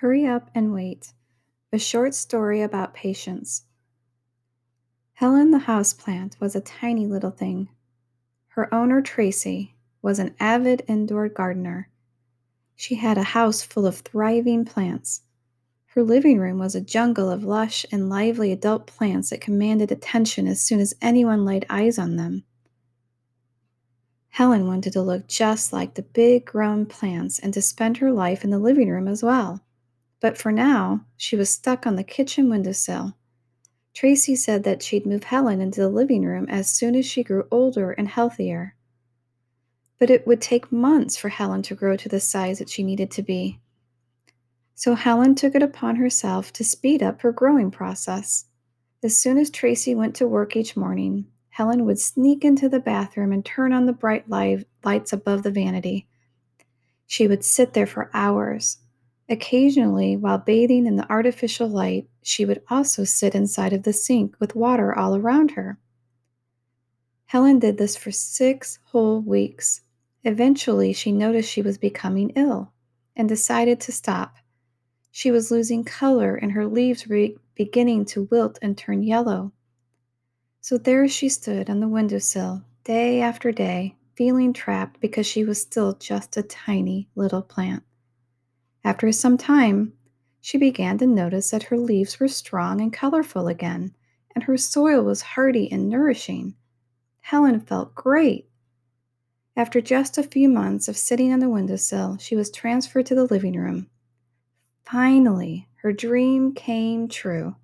Hurry Up and Wait A Short Story About Patience. Helen the houseplant was a tiny little thing. Her owner, Tracy, was an avid indoor gardener. She had a house full of thriving plants. Her living room was a jungle of lush and lively adult plants that commanded attention as soon as anyone laid eyes on them. Helen wanted to look just like the big grown plants and to spend her life in the living room as well. But for now, she was stuck on the kitchen windowsill. Tracy said that she'd move Helen into the living room as soon as she grew older and healthier. But it would take months for Helen to grow to the size that she needed to be. So Helen took it upon herself to speed up her growing process. As soon as Tracy went to work each morning, Helen would sneak into the bathroom and turn on the bright lights above the vanity. She would sit there for hours, Occasionally, while bathing in the artificial light, she would also sit inside of the sink with water all around her. Helen did this for six whole weeks. Eventually, she noticed she was becoming ill and decided to stop. She was losing color and her leaves were beginning to wilt and turn yellow. So there she stood on the windowsill, day after day, feeling trapped because she was still just a tiny little plant. After some time, she began to notice that her leaves were strong and colorful again, and her soil was hardy and nourishing. Helen felt great. After just a few months of sitting on the windowsill, she was transferred to the living room. Finally, her dream came true.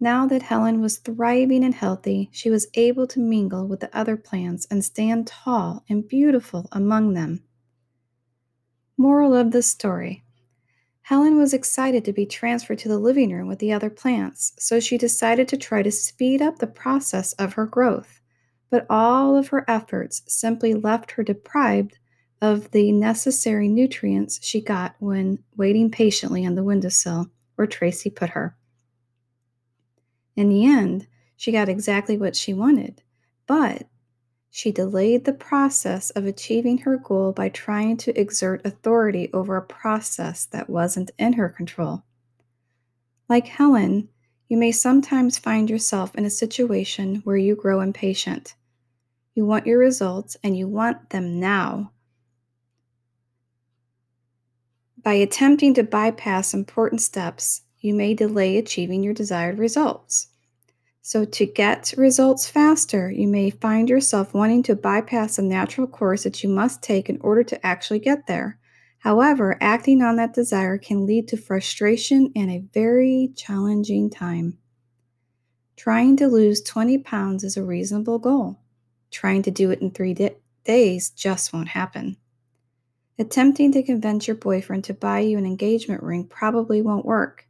Now that Helen was thriving and healthy, she was able to mingle with the other plants and stand tall and beautiful among them. Moral of the story Helen was excited to be transferred to the living room with the other plants, so she decided to try to speed up the process of her growth. But all of her efforts simply left her deprived of the necessary nutrients she got when waiting patiently on the windowsill where Tracy put her. In the end, she got exactly what she wanted, but she delayed the process of achieving her goal by trying to exert authority over a process that wasn't in her control. Like Helen, you may sometimes find yourself in a situation where you grow impatient. You want your results and you want them now. By attempting to bypass important steps, you may delay achieving your desired results. So, to get results faster, you may find yourself wanting to bypass a natural course that you must take in order to actually get there. However, acting on that desire can lead to frustration and a very challenging time. Trying to lose 20 pounds is a reasonable goal. Trying to do it in three di- days just won't happen. Attempting to convince your boyfriend to buy you an engagement ring probably won't work.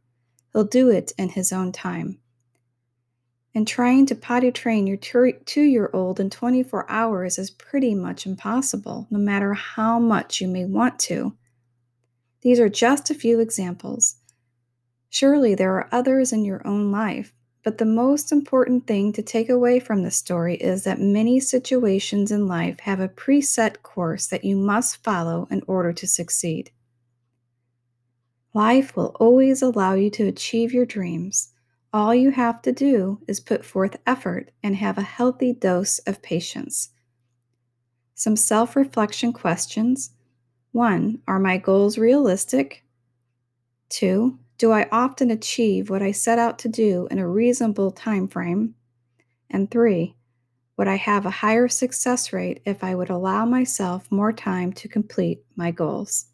He'll do it in his own time and trying to potty train your two year old in 24 hours is pretty much impossible, no matter how much you may want to. These are just a few examples. Surely there are others in your own life, but the most important thing to take away from this story is that many situations in life have a preset course that you must follow in order to succeed. Life will always allow you to achieve your dreams all you have to do is put forth effort and have a healthy dose of patience. Some self reflection questions 1. Are my goals realistic? 2. Do I often achieve what I set out to do in a reasonable time frame? And 3. Would I have a higher success rate if I would allow myself more time to complete my goals?